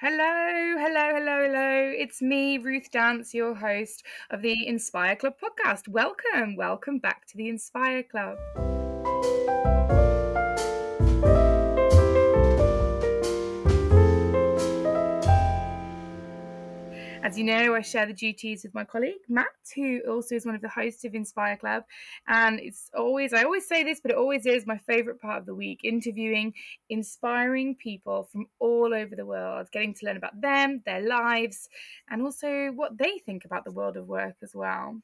Hello, hello, hello, hello. It's me, Ruth Dance, your host of the Inspire Club podcast. Welcome, welcome back to the Inspire Club. As you know, I share the duties with my colleague Matt, who also is one of the hosts of Inspire Club. And it's always, I always say this, but it always is my favorite part of the week interviewing inspiring people from all over the world, getting to learn about them, their lives, and also what they think about the world of work as well.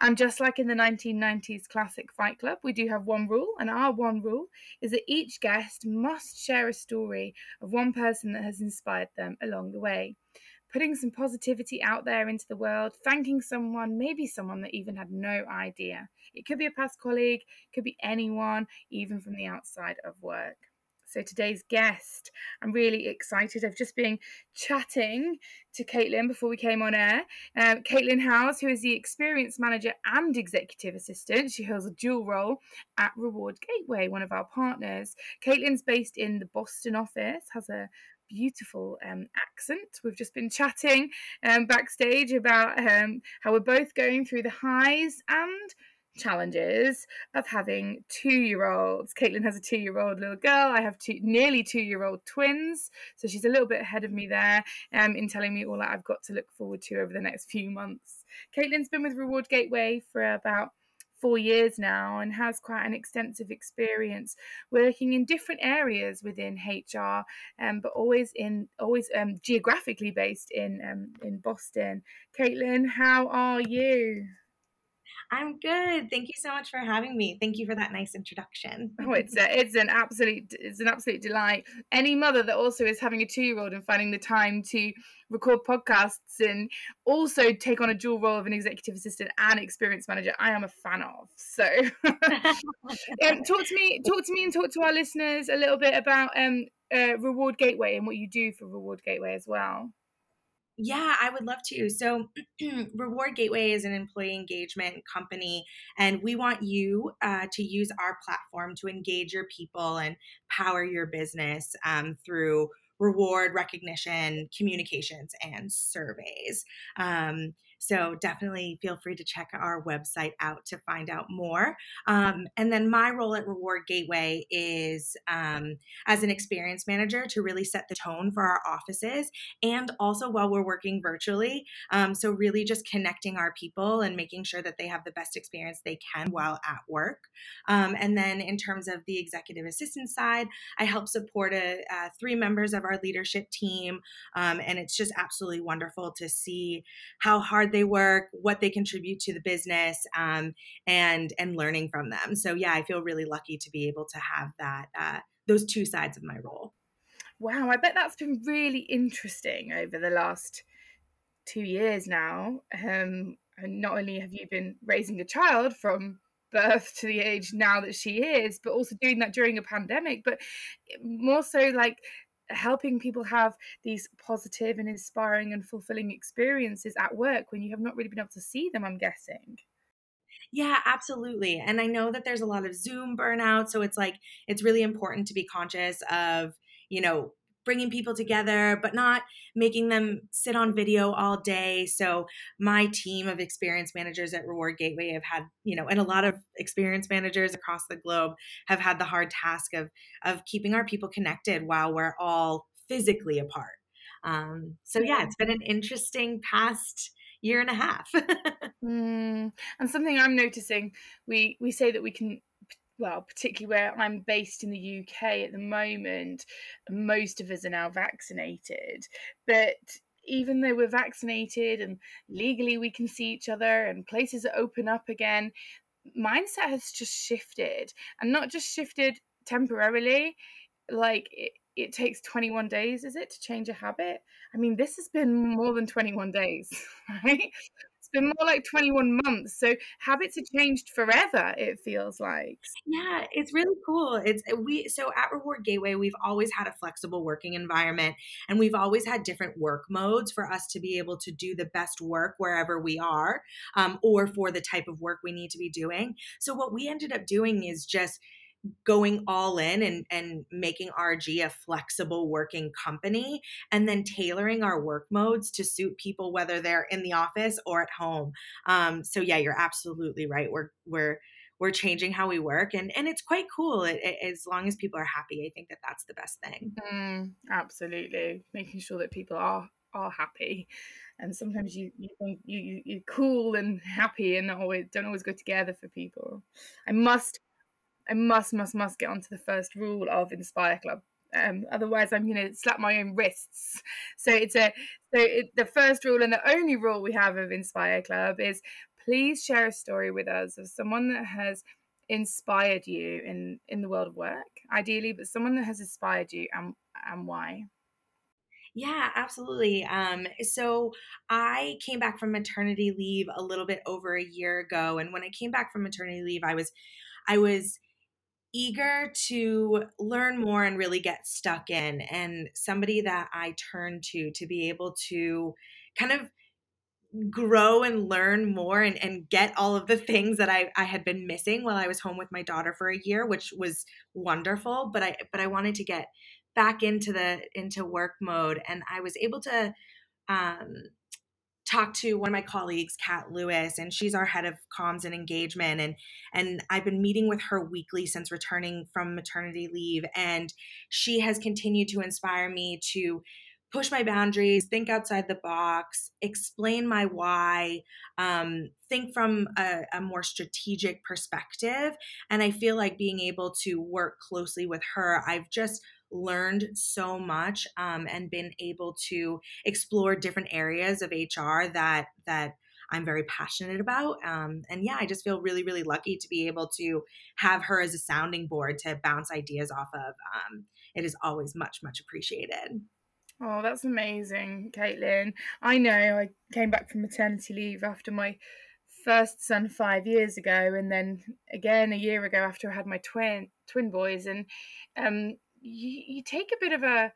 And just like in the 1990s classic Fight Club, we do have one rule, and our one rule is that each guest must share a story of one person that has inspired them along the way putting some positivity out there into the world, thanking someone, maybe someone that even had no idea. It could be a past colleague, could be anyone, even from the outside of work. So today's guest, I'm really excited. I've just been chatting to Caitlin before we came on air. Um, Caitlin Howes, who is the experience manager and executive assistant, she holds a dual role at Reward Gateway, one of our partners. Caitlin's based in the Boston office, has a beautiful um, accent. We've just been chatting um, backstage about um, how we're both going through the highs and challenges of having two year olds. Caitlin has a two year old little girl. I have two nearly two year old twins. So she's a little bit ahead of me there um, in telling me all that I've got to look forward to over the next few months. Caitlin's been with Reward Gateway for about four years now and has quite an extensive experience working in different areas within HR, um, but always in always um, geographically based in um, in Boston. Caitlin, how are you? I'm good. Thank you so much for having me. Thank you for that nice introduction. oh, it's a, it's an absolute it's an absolute delight. Any mother that also is having a two year old and finding the time to record podcasts and also take on a dual role of an executive assistant and experience manager, I am a fan of. So, um, talk to me, talk to me, and talk to our listeners a little bit about um, uh, Reward Gateway and what you do for Reward Gateway as well. Yeah, I would love to. So, Reward Gateway is an employee engagement company, and we want you uh, to use our platform to engage your people and power your business um, through reward recognition, communications, and surveys. Um, so definitely feel free to check our website out to find out more. Um, and then my role at Reward Gateway is um, as an experience manager to really set the tone for our offices and also while we're working virtually. Um, so really just connecting our people and making sure that they have the best experience they can while at work. Um, and then in terms of the executive assistant side, I help support a, uh, three members of our leadership team. Um, and it's just absolutely wonderful to see how hard they work, what they contribute to the business, um, and and learning from them. So yeah, I feel really lucky to be able to have that uh, those two sides of my role. Wow, I bet that's been really interesting over the last two years now. Um, and not only have you been raising a child from birth to the age now that she is, but also doing that during a pandemic, but more so like helping people have these positive and inspiring and fulfilling experiences at work when you have not really been able to see them, I'm guessing. Yeah, absolutely. And I know that there's a lot of Zoom burnout. So it's like, it's really important to be conscious of, you know, bringing people together, but not making them sit on video all day. So my team of experience managers at Reward Gateway have had, you know, and a lot of experience managers across the globe have had the hard task of of keeping our people connected while we're all physically apart. Um, so yeah, it's been an interesting past year and a half. mm, and something I'm noticing, we we say that we can well, particularly where I'm based in the UK at the moment, most of us are now vaccinated. But even though we're vaccinated and legally we can see each other and places are open up again, mindset has just shifted and not just shifted temporarily. Like it, it takes 21 days, is it, to change a habit? I mean, this has been more than 21 days, right? Been more like 21 months. So habits have changed forever, it feels like. Yeah, it's really cool. It's uh, we so at Reward Gateway, we've always had a flexible working environment and we've always had different work modes for us to be able to do the best work wherever we are um, or for the type of work we need to be doing. So what we ended up doing is just going all in and, and making RG a flexible working company and then tailoring our work modes to suit people whether they're in the office or at home. Um, so yeah, you're absolutely right. We're we're we're changing how we work and and it's quite cool. It, it, as long as people are happy i think that that's the best thing. Mm, absolutely. Making sure that people are are happy. And sometimes you you you, you you're cool and happy and always don't always go together for people. I must i must must must get onto the first rule of inspire club. Um, otherwise i'm going to slap my own wrists. So it's a so it, the first rule and the only rule we have of inspire club is please share a story with us of someone that has inspired you in in the world of work ideally but someone that has inspired you and and why. Yeah, absolutely. Um, so I came back from maternity leave a little bit over a year ago, and when I came back from maternity leave, I was, I was eager to learn more and really get stuck in, and somebody that I turned to to be able to kind of grow and learn more and, and get all of the things that I, I had been missing while I was home with my daughter for a year, which was wonderful. But I but I wanted to get back into the into work mode and i was able to um, talk to one of my colleagues kat lewis and she's our head of comms and engagement and and i've been meeting with her weekly since returning from maternity leave and she has continued to inspire me to push my boundaries, think outside the box, explain my why, um, think from a, a, more strategic perspective. And I feel like being able to work closely with her, I've just learned so much um, and been able to explore different areas of HR that that I'm very passionate about. Um, and yeah, I just feel really, really lucky to be able to have her as a sounding board to bounce ideas off of. Um, it is always much, much appreciated. Oh, that's amazing, Caitlin. I know I came back from maternity leave after my first son five years ago, and then again a year ago after I had my twin twin boys, and um, you, you take a bit of a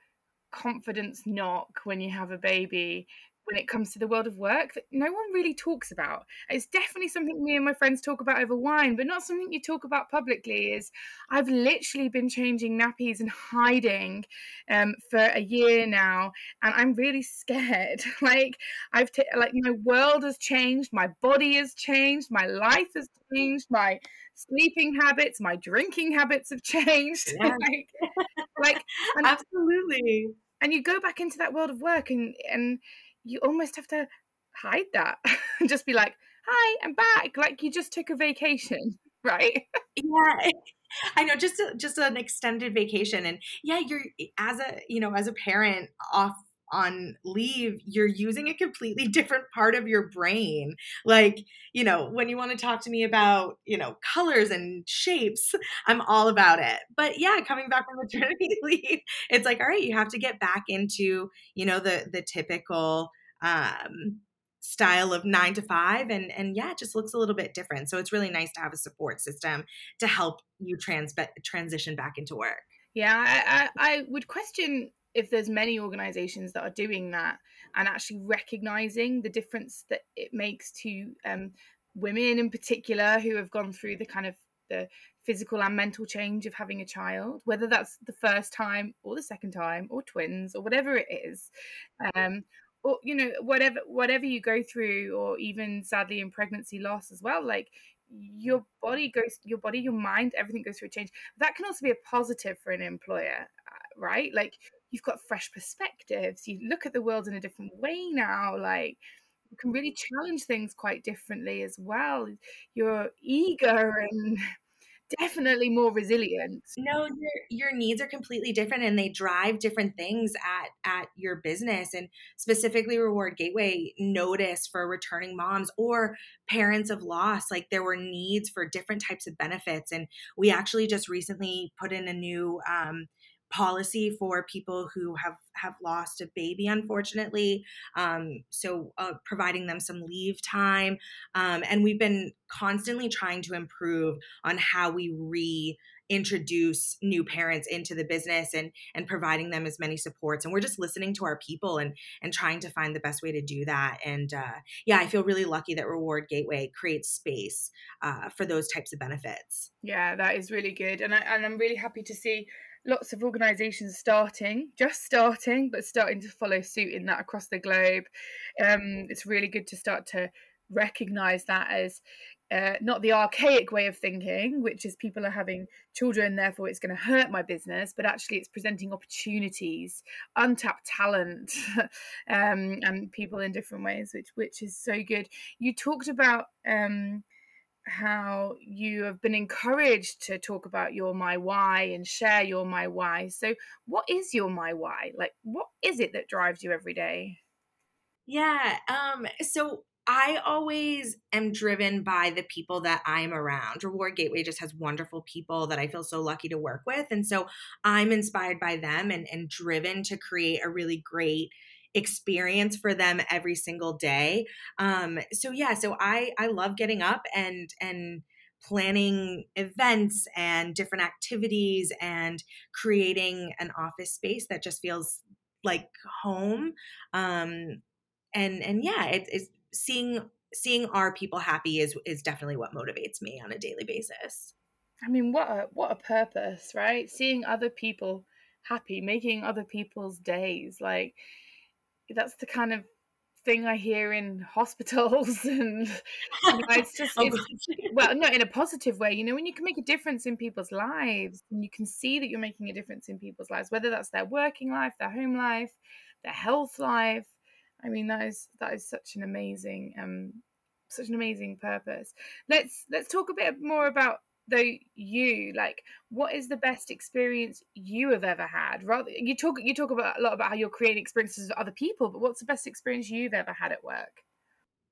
confidence knock when you have a baby when it comes to the world of work that no one really talks about. It's definitely something me and my friends talk about over wine, but not something you talk about publicly. Is I've literally been changing nappies and hiding um, for a year now, and I'm really scared. like I've t- like my world has changed, my body has changed, my life has changed, my sleeping habits, my drinking habits have changed. Yeah. like, like and, absolutely. And you go back into that world of work, and and you almost have to hide that and just be like, "Hi, I'm back." Like you just took a vacation, right? yeah. I know just a, just an extended vacation and yeah you're eh, as a you know as a parent off on leave, you're using a completely different part of your brain. Like, you know, when you want to talk to me about, you know, colors and shapes, I'm all about it. But yeah, coming back from maternity leave, it's like, all right, you have to get back into, you know, the the typical um style of nine to five and and yeah it just looks a little bit different so it's really nice to have a support system to help you trans transition back into work yeah I, I, I would question if there's many organizations that are doing that and actually recognizing the difference that it makes to um, women in particular who have gone through the kind of the physical and mental change of having a child whether that's the first time or the second time or twins or whatever it is um, or you know whatever whatever you go through or even sadly in pregnancy loss as well like your body goes your body your mind everything goes through a change. That can also be a positive for an employer uh, right? Like you've got fresh perspectives you look at the world in a different way now like you can really challenge things quite differently as well. You're eager and definitely more resilient. No your your needs are completely different and they drive different things at at your business and specifically reward gateway notice for returning moms or parents of loss like there were needs for different types of benefits and we actually just recently put in a new um, policy for people who have have lost a baby unfortunately. Um, so uh, providing them some leave time. Um, and we've been constantly trying to improve on how we re introduce new parents into the business and and providing them as many supports. And we're just listening to our people and and trying to find the best way to do that. And uh, yeah i feel really lucky that reward gateway creates space uh, for those types of benefits. Yeah that is really good. And, I, and i'm really happy to see lots of organizations starting just starting but starting to follow suit in that across the globe um, it's really good to start to recognize that as uh, not the archaic way of thinking, which is people are having children, therefore it's going to hurt my business, but actually it's presenting opportunities, untapped talent, um, and people in different ways, which which is so good. You talked about um, how you have been encouraged to talk about your my why and share your my why. So, what is your my why? Like, what is it that drives you every day? Yeah. Um. So I always am driven by the people that I'm around. Reward Gateway just has wonderful people that I feel so lucky to work with. And so I'm inspired by them and, and driven to create a really great experience for them every single day. Um, so yeah, so I I love getting up and and planning events and different activities and creating an office space that just feels like home. Um, and and yeah, it, it's seeing seeing our people happy is is definitely what motivates me on a daily basis. I mean, what a what a purpose, right? Seeing other people happy, making other people's days like that's the kind of thing I hear in hospitals and you know, it's just it's, well not in a positive way you know when you can make a difference in people's lives and you can see that you're making a difference in people's lives whether that's their working life their home life their health life I mean, that is that is such an amazing um such an amazing purpose. Let's let's talk a bit more about though you like what is the best experience you have ever had? Rather you talk you talk about a lot about how you're creating experiences with other people but what's the best experience you've ever had at work?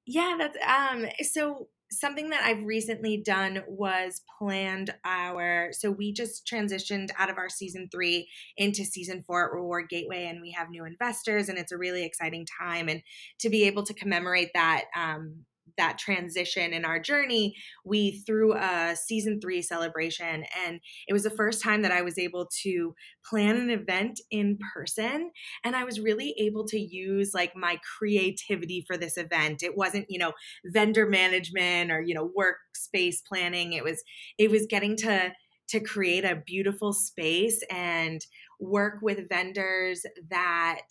Yeah that's um so something that I've recently done was planned our so we just transitioned out of our season 3 into season 4 at Reward Gateway and we have new investors and it's a really exciting time and to be able to commemorate that um that transition in our journey, we threw a season three celebration. And it was the first time that I was able to plan an event in person. And I was really able to use like my creativity for this event. It wasn't, you know, vendor management or, you know, workspace planning. It was, it was getting to, to create a beautiful space and work with vendors that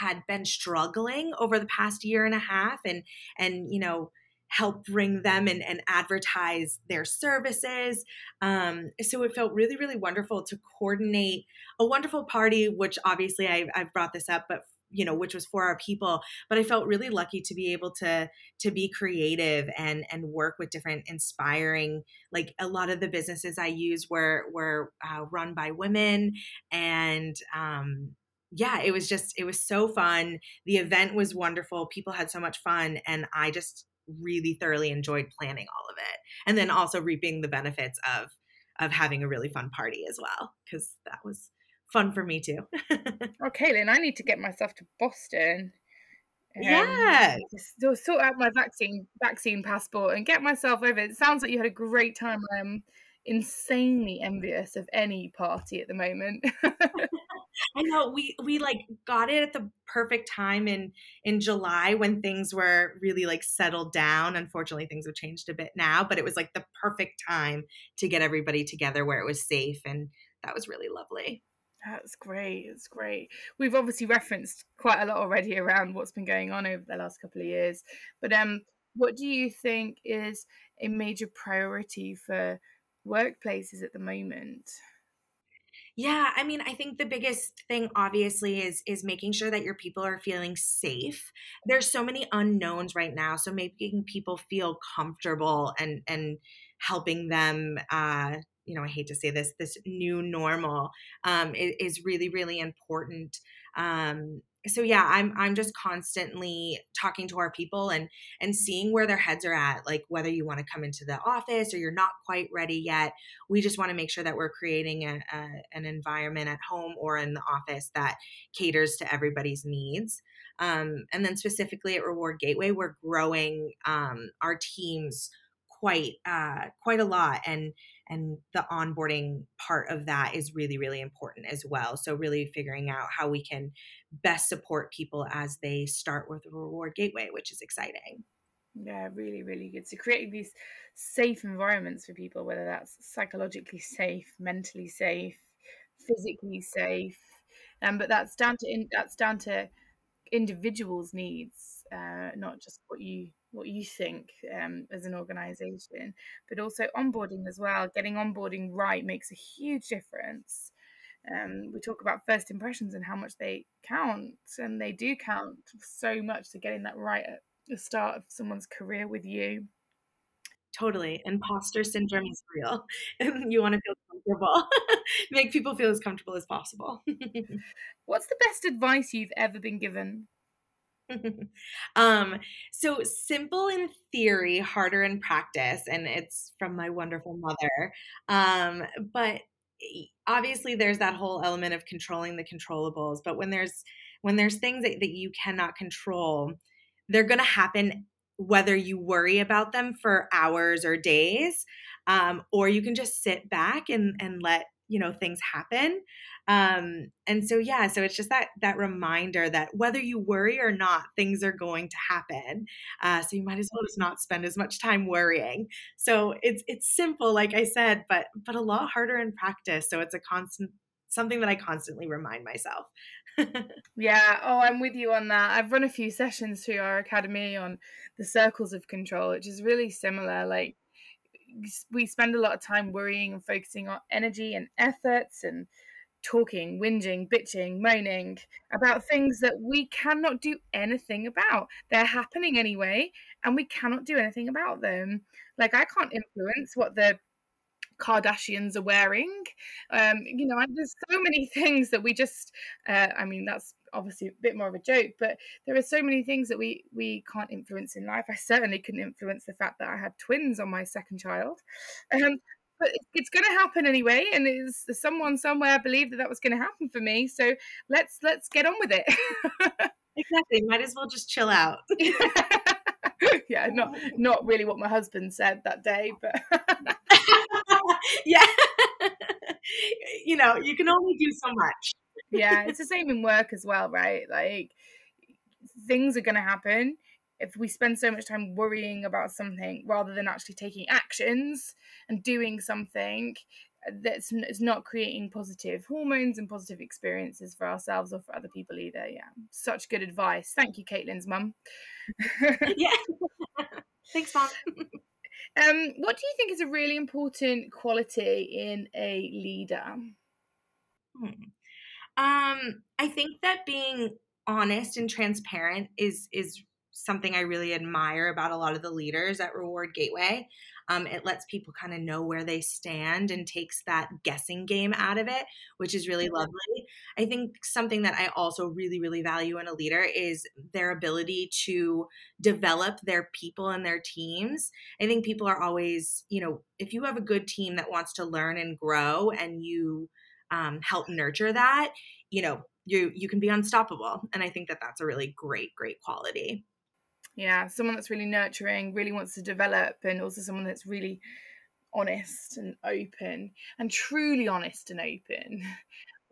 had been struggling over the past year and a half and and you know help bring them and, and advertise their services. Um, so it felt really, really wonderful to coordinate a wonderful party, which obviously I, I've brought this up, but you know which was for our people but i felt really lucky to be able to to be creative and and work with different inspiring like a lot of the businesses i use were were uh, run by women. And um yeah it was just it was so fun. The event was wonderful. People had so much fun. And i just really thoroughly enjoyed planning all of it and then also reaping the benefits of of having a really fun party as well because that was fun for me too. Oh Caitlin I need to get myself to Boston yeah just sort out my vaccine vaccine passport and get myself over. It sounds like you had a great time. I'm insanely envious of any party at the moment I know we we like got it at the perfect time in in July when things were really like settled down. Unfortunately, things have changed a bit now, but it was like the perfect time to get everybody together where it was safe and that was really lovely. That's great. It's great. We've obviously referenced quite a lot already around what's been going on over the last couple of years. But um what do you think is a major priority for workplaces at the moment? Yeah, I mean, I think the biggest thing obviously is is making sure that your people are feeling safe. There's so many unknowns right now, so making people feel comfortable and and helping them uh you know, I hate to say this, this new normal um, is, is really, really important. Um, so yeah i'm i'm just constantly talking to our people and and seeing where their heads are at like whether you want to come into the office or you're not quite ready yet. We just want to make sure that we're creating a, a, an environment at home or in the office that caters to everybody's needs. Um, and then specifically at reward gateway we're growing um, our teams quite uh, quite a lot and and the onboarding part of that is really really important as well. So really figuring out how we can best support people as they start with a reward gateway which is exciting. Yeah really really good. So creating these safe environments for people whether that's psychologically safe mentally safe physically safe um, but that's down to in, that's down to individuals needs uh, not just what you what you think um, as an organization, but also onboarding as well. Getting onboarding right makes a huge difference. Um, we talk about first impressions and how much they count, and they do count so much to getting that right at the start of someone's career with you. Totally. Imposter syndrome is real. you want to feel comfortable, make people feel as comfortable as possible. What's the best advice you've ever been given? um, so simple in theory, harder in practice, and it's from my wonderful mother. Um, but obviously there's that whole element of controlling the controllables. But when there's when there's things that, that you cannot control, they're gonna happen whether you worry about them for hours or days, um, or you can just sit back and and let you know things happen um and so yeah so it's just that that reminder that whether you worry or not things are going to happen. Uh so you might as well just not spend as much time worrying. So it's it's simple like i said but but a lot harder in practice. So it's a constant something that i constantly remind myself. Yeah. Oh i'm with you on that. I've run a few sessions through our academy on the circles of control which is really similar like we spend a lot of time worrying and focusing on energy and efforts and talking, whinging, bitching, moaning about things that we cannot do anything about. They're happening anyway, and we cannot do anything about them. Like, I can't influence what the Kardashians are wearing. Um, you know, there's so many things that we just, uh, I mean, that's obviously a bit more of a joke, but there are so many things that we we can't influence in life. I certainly couldn't influence the fact that I had twins on my second child. Um, but it's going to happen anyway, and is someone somewhere believed that that was going to happen for me. So let's let's get on with it. exactly. Might as well just chill out. yeah, not not really what my husband said that day, but yeah, you know, you can only do so much. yeah, it's the same in work as well, right? Like things are going to happen if we spend so much time worrying about something rather than actually taking actions and doing something that's it's not creating positive hormones and positive experiences for ourselves or for other people either yeah. Such good advice. Thank you caitlin's mum. Yeah. Thanks mom. Um what do you think is a really important quality in a leader? Hmm. um i think that being honest and transparent is is something I really admire about a lot of the leaders at Reward Gateway. Um, it lets people kind of know where they stand and takes that guessing game out of it, which is really lovely. I think something that I also really, really value in a leader is their ability to develop their people and their teams. I think people are always, you know, if you have a good team that wants to learn and grow and you um, help nurture that, you know, you you can be unstoppable and i think that that's a really great great quality yeah someone that's really nurturing really wants to develop and also someone that's really honest and open and truly honest and open.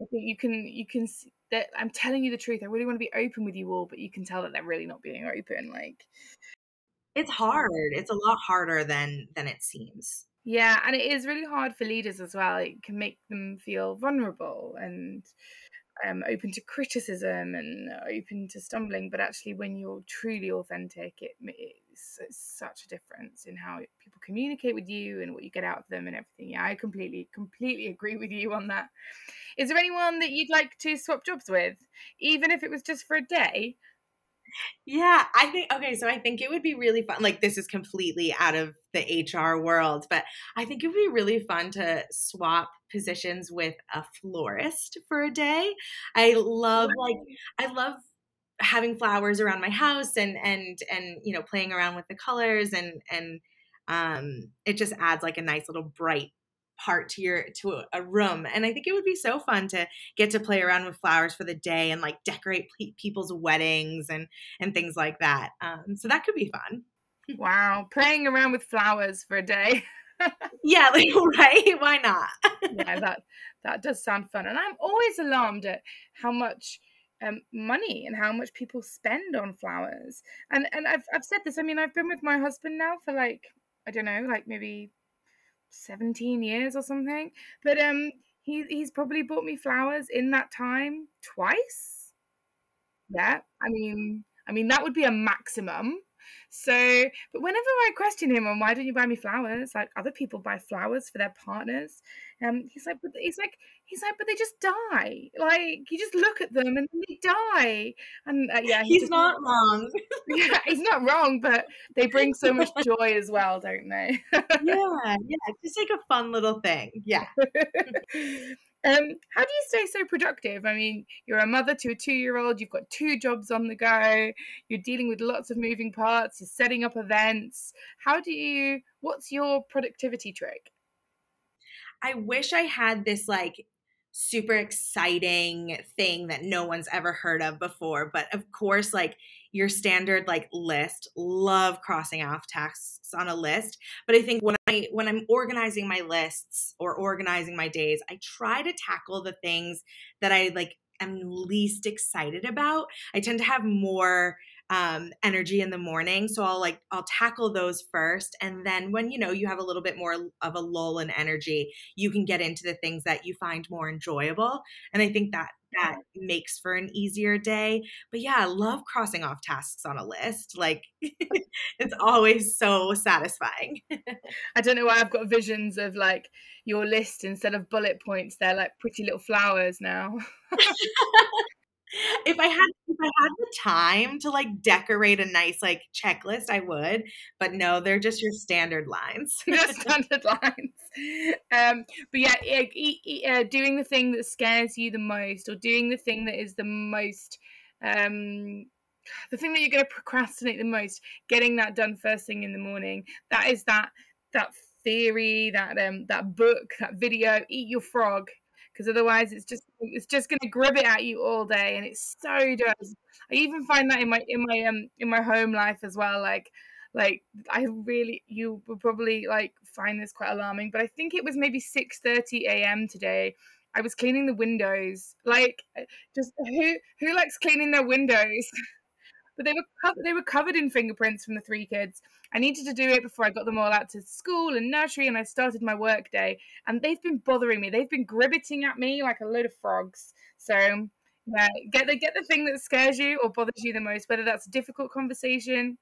I think you can you can see that i'm telling you the truth i really want to be open with you all but you can tell that they're really not being open like it's hard it's a lot harder than than it seems. Yeah and it is really hard for leaders as well it can make them feel vulnerable and um, open to criticism and open to stumbling. But actually, when you're truly authentic, it, it's, it's, such a difference in how people communicate with you and what you get out of them and everything. Yeah, I completely, completely agree with you on that. Is there anyone that you'd like to swap jobs with, even if it was just for a day? Yeah, I think okay, so I think it would be really fun. Like this is completely out of the HR world, but I think it would be really fun to swap positions with a florist for a day. I love like I love having flowers around my house and and and you know playing around with the colors and and um it just adds like a nice little bright part to your to a room and i think it would be so fun to get to play around with flowers for the day and like decorate pe- people's weddings and and things like that um, so that could be fun wow, playing around with flowers for a day. yeah, like, right? Why not? yeah, that that does sound fun, and I'm always alarmed at how much um, money and how much people spend on flowers. And and I've I've said this. I mean, I've been with my husband now for like I don't know, like maybe seventeen years or something. But um, he he's probably bought me flowers in that time twice. Yeah, I mean, I mean that would be a maximum. So, but whenever I question him on why don't you buy me flowers, like other people buy flowers for their partners, um, he's like, but he's like, he's like, but they just die. Like you just look at them and they die. And uh, yeah, he he's just, not wrong. yeah, he's not wrong, but they bring so much joy as well, don't they? yeah, yeah, just like a fun little thing. Yeah. Um, how do you stay so productive? I mean, you're a mother to a two year old, you've got two jobs on the go, you're dealing with lots of moving parts, you're setting up events. How do you, what's your productivity trick? I wish I had this like super exciting thing that no one's ever heard of before. But of course, like your standard like list, love crossing off tasks on a list. But I think when I when I'm organizing my lists or organizing my days, I try to tackle the things that I like am least excited about. I tend to have more um, energy in the morning. So I'll like, I'll tackle those first. And then when, you know, you have a little bit more of a lull in energy, you can get into the things that you find more enjoyable. And I think that that makes for an easier day. But yeah, I love crossing off tasks on a list. Like it's always so satisfying. I don't know why I've got visions of like your list instead of bullet points, they're like pretty little flowers now if I had if I had the time to like decorate a nice like checklist, I would. But no, they're just your standard lines. just standard lines. Um, but yeah, uh, doing the thing that scares you the most, or doing the thing that is the most, um, the thing that you're going to procrastinate the most, getting that done first thing in the morning. That is that that theory, that um, that book, that video. Eat your frog because otherwise it's just it's just going to grab it at you all day and it's so does i even find that in my in my um in my home life as well like like i really you would probably like find this quite alarming but i think it was maybe 6 30 a.m today i was cleaning the windows like just who who likes cleaning their windows but they were co- they were covered in fingerprints from the three kids. I needed to do it before I got them all out to school and nursery, and I started my work day. And they've been bothering me. They've been gribbiting at me like a load of frogs. So yeah, get the get the thing that scares you or bothers you the most, whether that's a difficult conversation,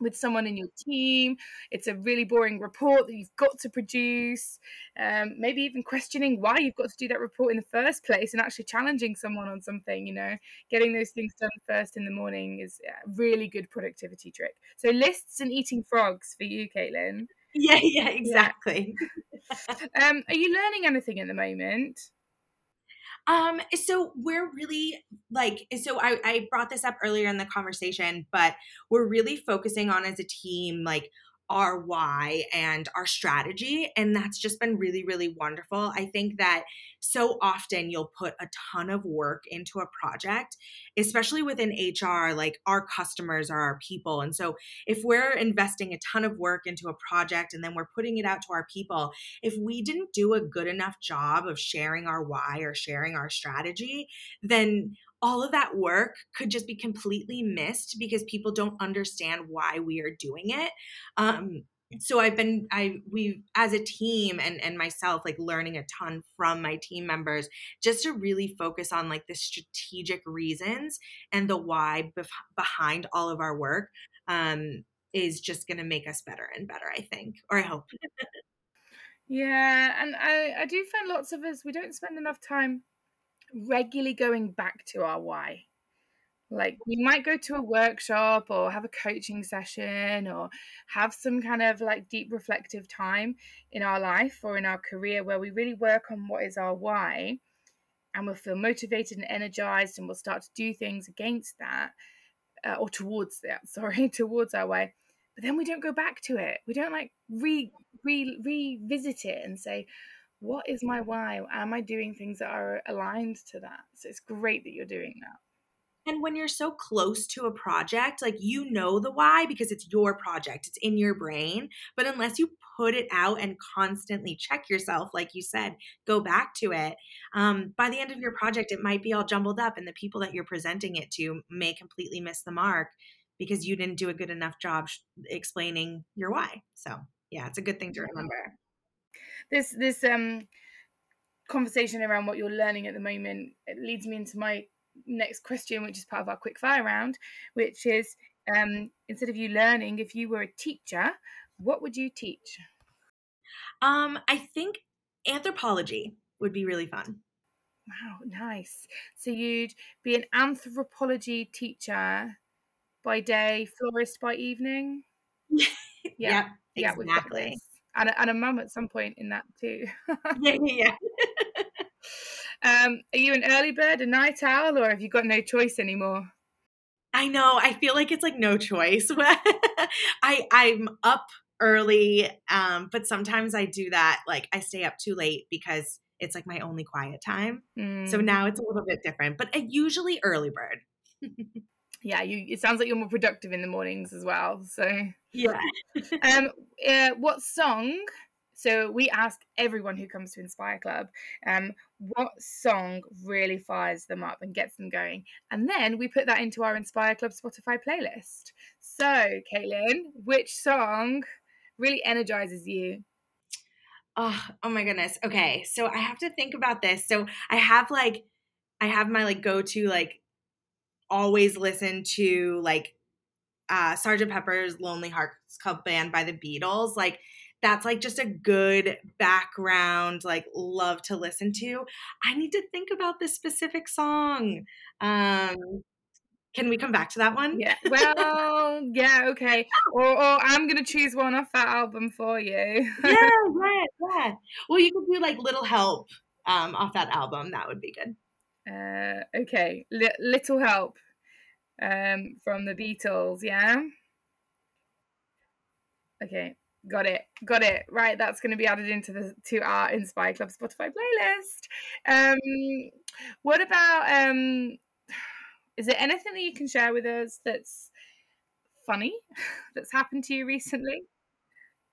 with someone in your team. It's a really boring report that you've got to produce. Um, maybe even questioning why you've got to do that report in the first place and actually challenging someone on something, you know, getting those things done first in the morning is a really good productivity trick. So, lists and eating frogs for you, Caitlin. Yeah, yeah, exactly. Yeah. um, are you learning anything at the moment? Um, so we're really like, so I, I brought this up earlier in the conversation, but we're really focusing on as a team, like our why and our strategy. And that's just been really, really wonderful. I think that so often you'll put a ton of work into a project, especially within HR, like our customers are our people. And so if we're investing a ton of work into a project and then we're putting it out to our people, if we didn't do a good enough job of sharing our why or sharing our strategy, then all of that work could just be completely missed because people don't understand why we are doing it. Um, so I've been I we as a team and and myself like learning a ton from my team members just to really focus on like the strategic reasons and the why bef- behind all of our work um is just going to make us better and better I think or I hope. yeah, and I I do find lots of us we don't spend enough time regularly going back to our why. Like we might go to a workshop or have a coaching session or have some kind of like deep reflective time in our life or in our career where we really work on what is our why and we'll feel motivated and energized and we'll start to do things against that uh, or towards that sorry towards our way but then we don't go back to it we don't like re, re revisit it and say what is my why? Am I doing things that are aligned to that? So it's great that you're doing that. And when you're so close to a project, like you know the why because it's your project, it's in your brain. But unless you put it out and constantly check yourself, like you said, go back to it, um, by the end of your project, it might be all jumbled up, and the people that you're presenting it to may completely miss the mark because you didn't do a good enough job sh- explaining your why. So, yeah, it's a good thing to remember. This, this, um, conversation around what you're learning at the moment it leads me into my next question, which is part of our quick fire round, which is um, instead of you learning, if you were a teacher, what would you teach? Um, I think anthropology would be really fun. Wow, nice. So you'd be an anthropology teacher by day, florist by evening. yeah, yeah, exactly. And a, and a mum at some point in that too. yeah, yeah. Um, are you an early bird, a night owl, or have you got no choice anymore? I know. I feel like it's like no choice. I I'm up early, um, but sometimes I do that. Like I stay up too late because it's like my only quiet time. Mm. So now it's a little bit different, but I usually early bird. Yeah, you. It sounds like you're more productive in the mornings as well. So yeah. um, uh, what song so we ask everyone who comes to Inspire Club um, what song really fires them up and gets them going. And then we put that into our Inspire Club Spotify playlist. So, Caitlin, which song really energizes you? Oh, oh my goodness. Okay. So I have to think about this. So I have like, I have my like go to like always listen to like uh Sergeant Pepper's Lonely Hearts Club Band by the Beatles. Like that's like just a good background like love to listen to. I need to think about this specific song. Um can we come back to that one? Yeah. Well yeah okay. Or, or i'm gonna choose one off that album for you. Yeah yeah yeah. Well you could do like little help um off that album. That would be good. Uh okay. L- little help um from the beatles yeah okay Got it. Got it. Right, that's going to be added into the to our Inspire Club Spotify playlist. Um, what about um, is there anything that you can share with us that's funny that's happened to you recently?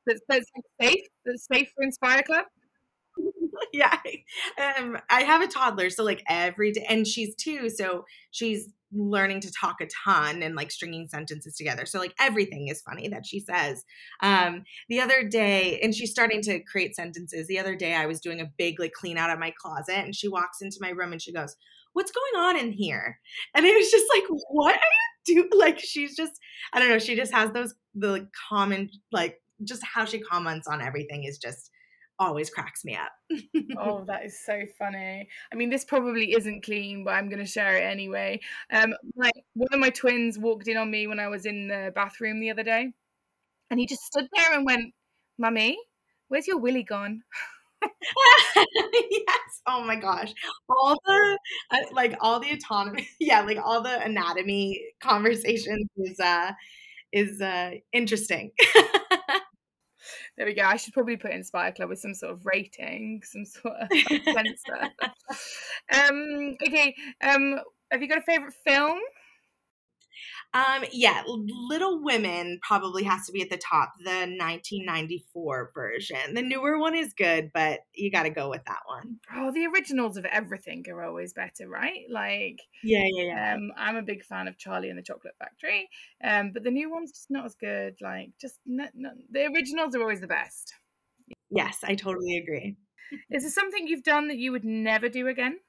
That's that's safe. That's safe for Inspire Club. yeah, um, I have a toddler, so like every day, and she's two, so she's learning to talk a ton and like stringing sentences together. So like everything is funny that she says. Um the other day and she's starting to create sentences. The other day I was doing a big like clean out of my closet and she walks into my room and she goes, "What's going on in here?" And it was just like, "What are you doing?" Like she's just I don't know, she just has those the common like just how she comments on everything is just always cracks me up. oh, that is so funny. I mean, this probably isn't clean, but I'm going to share it anyway. Um, like one of my twins walked in on me when I was in the bathroom the other day, and he just stood there and went, "Mummy, where's your willy gone?" yes. Oh my gosh. All the uh, like all the autonomy. Yeah, like all the anatomy conversations is uh is uh interesting. There we go. I should probably put Inspire Club with some sort of rating, some sort of censor. um, okay. Um, have you got a favorite film? Um, yeah, Little Women probably has to be at the top. The 1994 version. The newer one is good, but you got to go with that one. Oh, the originals of everything are always better, right? Like, yeah, yeah, yeah. Um, I'm a big fan of Charlie and the Chocolate Factory, um, but the new one's just not as good. Like, just the originals are always the best. Yes, I totally agree. Is there something you've done that you would never do again?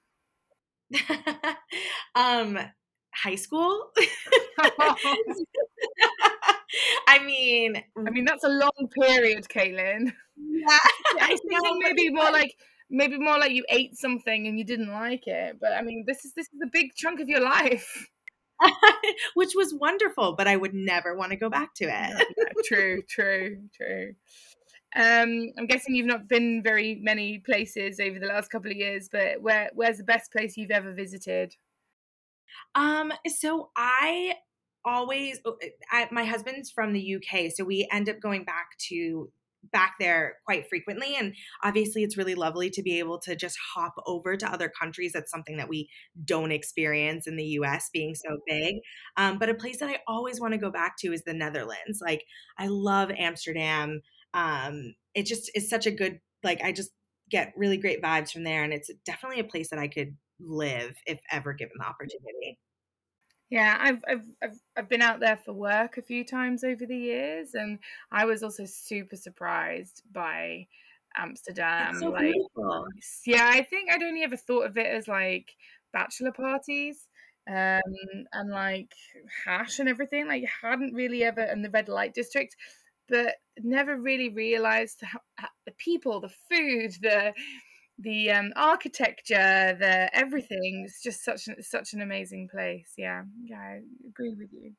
um high school. I mean, I mean that's a long period, Caitlin. Yeah, I was thinking maybe more like maybe more like you ate something and you didn't like it. But I mean, this is this is a big chunk of your life. Which was wonderful, but I would never want to go back to it. yeah, true, true, true. Um, I'm guessing you've not been very many places over the last couple of years, but where where's the best place you've ever visited? Um, so I always, oh, eh, I, my husband's from the UK, so we end up going back to back there quite frequently. And obviously, it's really lovely to be able to just hop over to other countries. That's something that we don't experience in the US being so big. Um, but a place that I always want to go back to is the Netherlands. Like, I love Amsterdam. Um, it just is such a good, like, I just get really great vibes from there. And it's definitely a place that I could live if ever given the opportunity. Yeah, I've, I've I've I've been out there for work a few times over the years, and I was also super surprised by Amsterdam. So like, beautiful. yeah, I think I'd only ever thought of it as like bachelor parties um, and like hash and everything. Like, hadn't really ever in the red light district, but never really realized how, the people, the food, the the um, architecture, the everything. It's just such an such an amazing place. Yeah, yeah, I agree with you.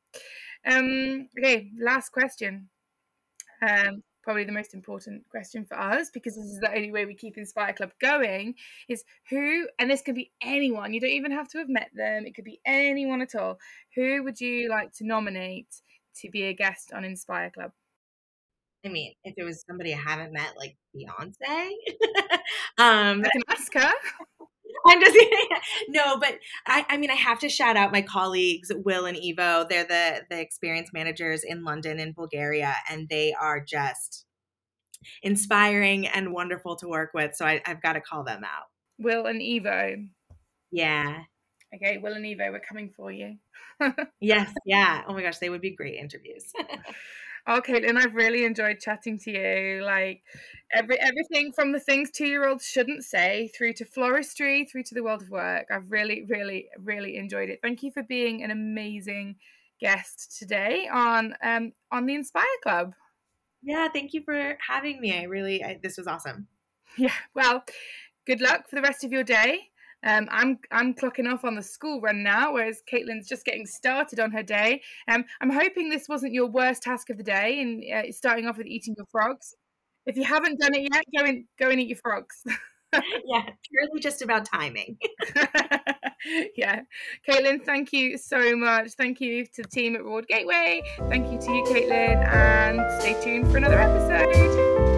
Um, okay, last question. Um, probably the most important question for us because this is the only way we keep Inspire Club going. Is who, and this could be anyone. You don't even have to have met them. It could be anyone at all. Who would you like to nominate to be a guest on Inspire Club? I mean, if it was somebody I haven't met, like Beyonce, um, I can ask her. I'm just no, but I, I mean, I have to shout out my colleagues Will and Evo. They're the the experience managers in London and Bulgaria, and they are just inspiring and wonderful to work with. So I, I've got to call them out. Will and Evo. Yeah. Okay, Will and Evo, we're coming for you. yes, yeah. Oh my gosh, they would be great interviews. Oh, Caitlin, I've really enjoyed chatting to you. Like every everything from the things two year olds shouldn't say through to floristry, through to the world of work. I've really, really, really enjoyed it. Thank you for being an amazing guest today on um on the Inspire Club. Yeah, thank you for having me. I really I, this was awesome. Yeah. Well, good luck for the rest of your day. Um, I'm I'm clocking off on the school run now, whereas Caitlin's just getting started on her day. Um, I'm hoping this wasn't your worst task of the day, and uh, starting off with eating your frogs. If you haven't done it yet, go and go and eat your frogs. yeah, purely just about timing. yeah, Caitlin, thank you so much. Thank you to the team at Reward Gateway. Thank you to you, Caitlin, and stay tuned for another episode.